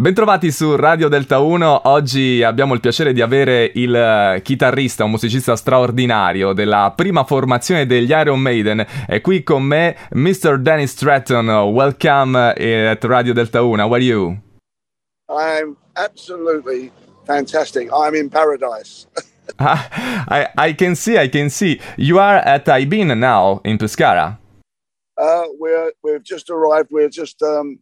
Bentrovati su Radio Delta 1, oggi abbiamo il piacere di avere il eh, chitarrista, un musicista straordinario della prima formazione degli Iron Maiden. È qui con me Mr. Dennis Stratton, welcome eh, at Radio Delta 1, how are you? I'm absolutely fantastic, I'm in paradise. I, I can see, I can see. You are at Ibin now in Pescara. Uh, we're, we've just arrived, we're just... Um,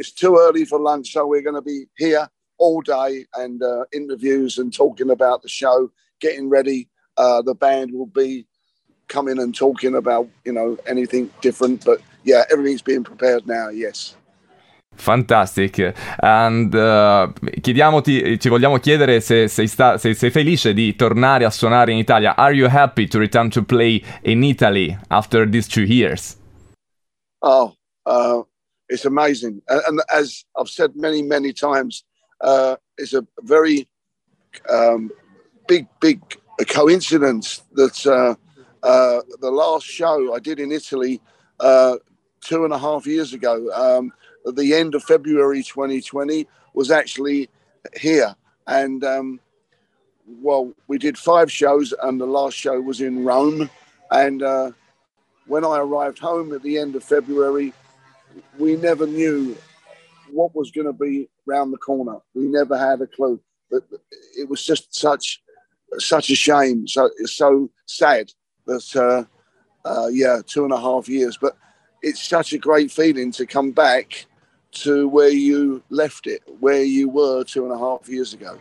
it's too early for lunch, so we're going to be here all day and uh, interviews and talking about the show, getting ready. Uh, the band will be coming and talking about you know anything different, but yeah, everything's being prepared now. Yes. Fantastic. And uh, chiediamoti, ci vogliamo chiedere se sei, sta, se sei felice di tornare a suonare in Italia. Are you happy to return to play in Italy after these two years? Oh, uh, it's amazing. And, and, as I've said many, many times, uh, it's a very um, big, big coincidence that uh, uh, the last show I did in Italy uh, two and a half years ago, um, at the end of February 2020, was actually here. And um, well, we did five shows, and the last show was in Rome. And uh, when I arrived home at the end of February, we never knew what was going to be round the corner. We never had a clue. But it was just such such a shame. So it's so sad that uh, uh, yeah, two and a half years. But it's such a great feeling to come back to where you left it, where you were two and a half years ago.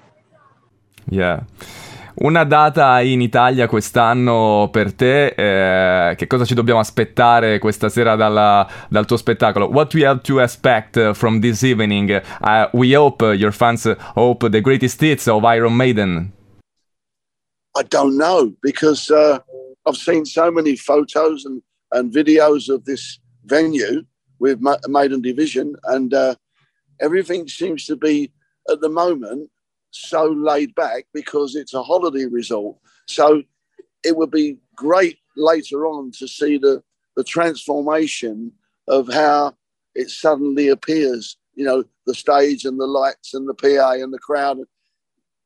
Yeah. Una data in Italia quest'anno per te, eh, che cosa ci dobbiamo aspettare questa sera dalla, dal tuo spettacolo? What we have to expect from this evening? Uh, we hope, your fans hope, the greatest hits of Iron Maiden. I don't know because uh, I've seen so many photos and, and videos of this venue with Maiden Division, and uh, everything seems to be at the moment so laid back because it's a holiday resort. So it would be great later on to see the, the transformation of how it suddenly appears, you know, the stage and the lights and the PA and the crowd.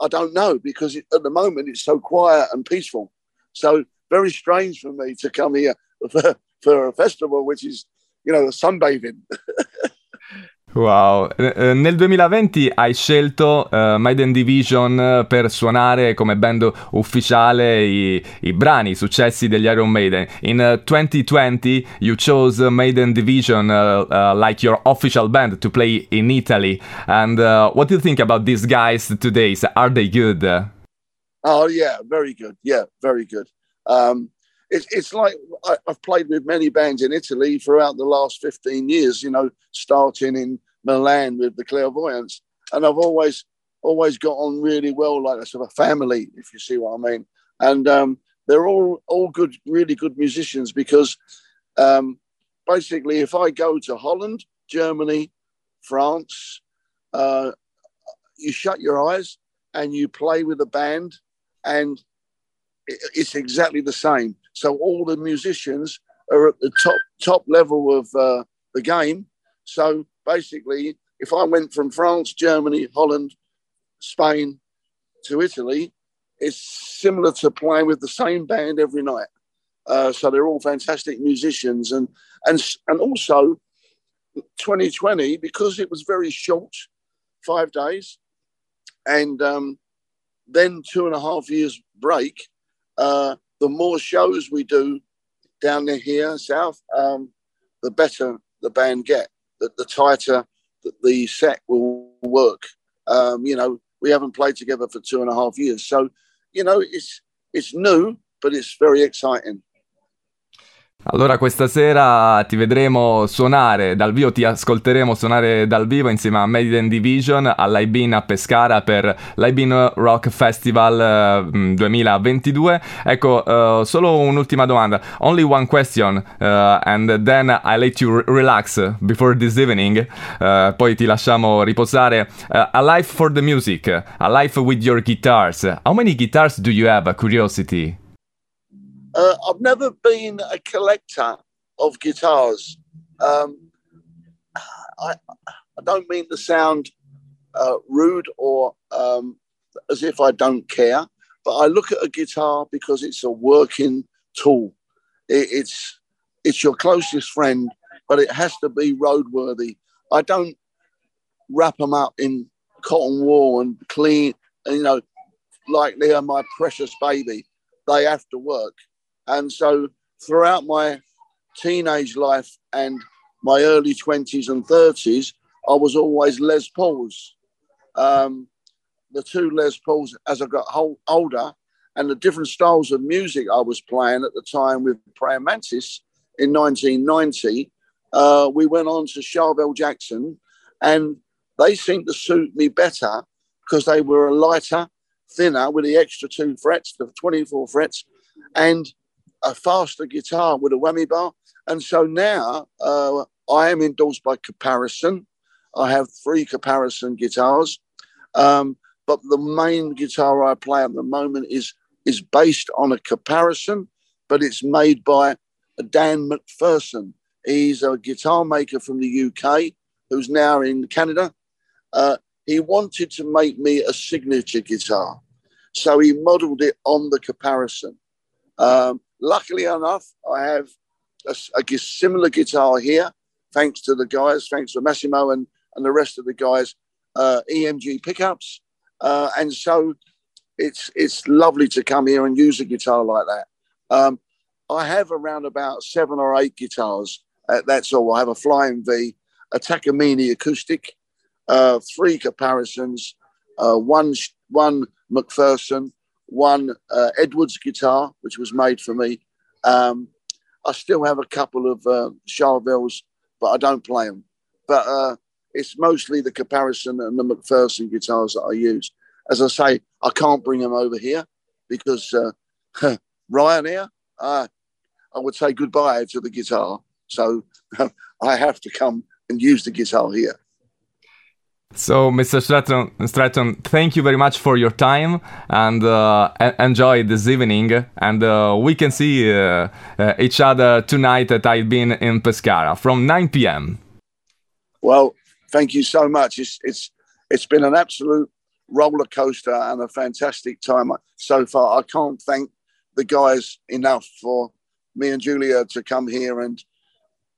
I don't know because at the moment it's so quiet and peaceful. So very strange for me to come here for, for a festival, which is, you know, sunbathing. Wow, eh, eh, nel 2020 hai scelto uh, Maiden Division per suonare come band ufficiale i, i, brani, i successi degli Iron Maiden. In uh, 2020 you chose Maiden Division uh, uh, like your official band to play in Italy. And what do you think about these guys today? Are they good? Oh yeah, very good. Yeah, very good. Um, it's, it's like I, have played with many bands in Italy throughout the last 15 years, you know, starting in Milan with the clairvoyants. And I've always, always got on really well, like a sort of family, if you see what I mean. And um, they're all, all good, really good musicians because um, basically, if I go to Holland, Germany, France, uh, you shut your eyes and you play with a band and it's exactly the same. So all the musicians are at the top top level of uh, the game. So basically, if I went from France, Germany, Holland, Spain to Italy, it's similar to playing with the same band every night. Uh, so they're all fantastic musicians, and and and also 2020 because it was very short, five days, and um, then two and a half years break. Uh, the more shows we do down here south, um, the better the band get. The, the tighter that the set will work. Um, you know, we haven't played together for two and a half years, so you know it's it's new, but it's very exciting. Allora questa sera ti vedremo suonare dal vivo, ti ascolteremo suonare dal vivo insieme a Maiden Division all'Aibin a Pescara per l'Aibin Rock Festival uh, 2022. Ecco, uh, solo un'ultima domanda. Only one question uh, and then I let you relax before this evening. Uh, poi ti lasciamo riposare. A life for the music, a life with your guitars. How many guitars do you have? Curiosity. Uh, I've never been a collector of guitars. Um, I, I don't mean to sound uh, rude or um, as if I don't care. But I look at a guitar because it's a working tool. It, it's it's your closest friend, but it has to be roadworthy. I don't wrap them up in cotton wool and clean, you know, like they are my precious baby. They have to work. And so throughout my teenage life and my early 20s and 30s, I was always Les Pauls. Um, the two Les Pauls as I got older and the different styles of music I was playing at the time with Praying Mantis in 1990, uh, we went on to Charvel Jackson and they seemed to suit me better because they were a lighter, thinner with the extra two frets, the 24 frets, and a faster guitar with a whammy bar. And so now uh, I am endorsed by Caparison. I have three Caparison guitars. Um, but the main guitar I play at the moment is is based on a Caparison, but it's made by Dan McPherson. He's a guitar maker from the UK who's now in Canada. Uh, he wanted to make me a signature guitar, so he modelled it on the Caparison. Um, luckily enough, I have a, a, similar guitar here, thanks to the guys, thanks to Massimo and, and the rest of the guys, uh, EMG pickups. Uh, and so it's it's lovely to come here and use a guitar like that. Um, I have around about seven or eight guitars. Uh, that's all. I have a Flying V, a Takamine acoustic, uh, three Caparisons, uh, one one McPherson, one uh, Edwards guitar, which was made for me. Um, I still have a couple of uh, Charvels, but I don't play them. But uh, it's mostly the Caparison and the McPherson guitars that I use. As I say, I can't bring them over here because uh, Ryanair, uh, I would say goodbye to the guitar. So I have to come and use the guitar here. So, Mr. Stratton, Stratton, thank you very much for your time and uh, enjoy this evening. And uh, we can see uh, uh each other tonight at Aibin in Pescara from 9 p.m. Well, thank you so much. It's it's it's been an absolute roller coaster and a fantastic time so far. I can't thank the guys enough for me and Julia to come here and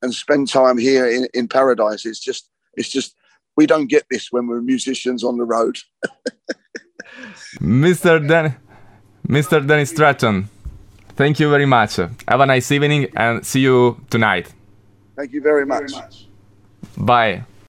and spend time here in, in paradise. It's just it's just we don't get this when we're musicians on the road. Mr. Dan- Mr. Dennis Stratton, thank you very much. Have a nice evening and see you tonight. Thank you very much. Bye.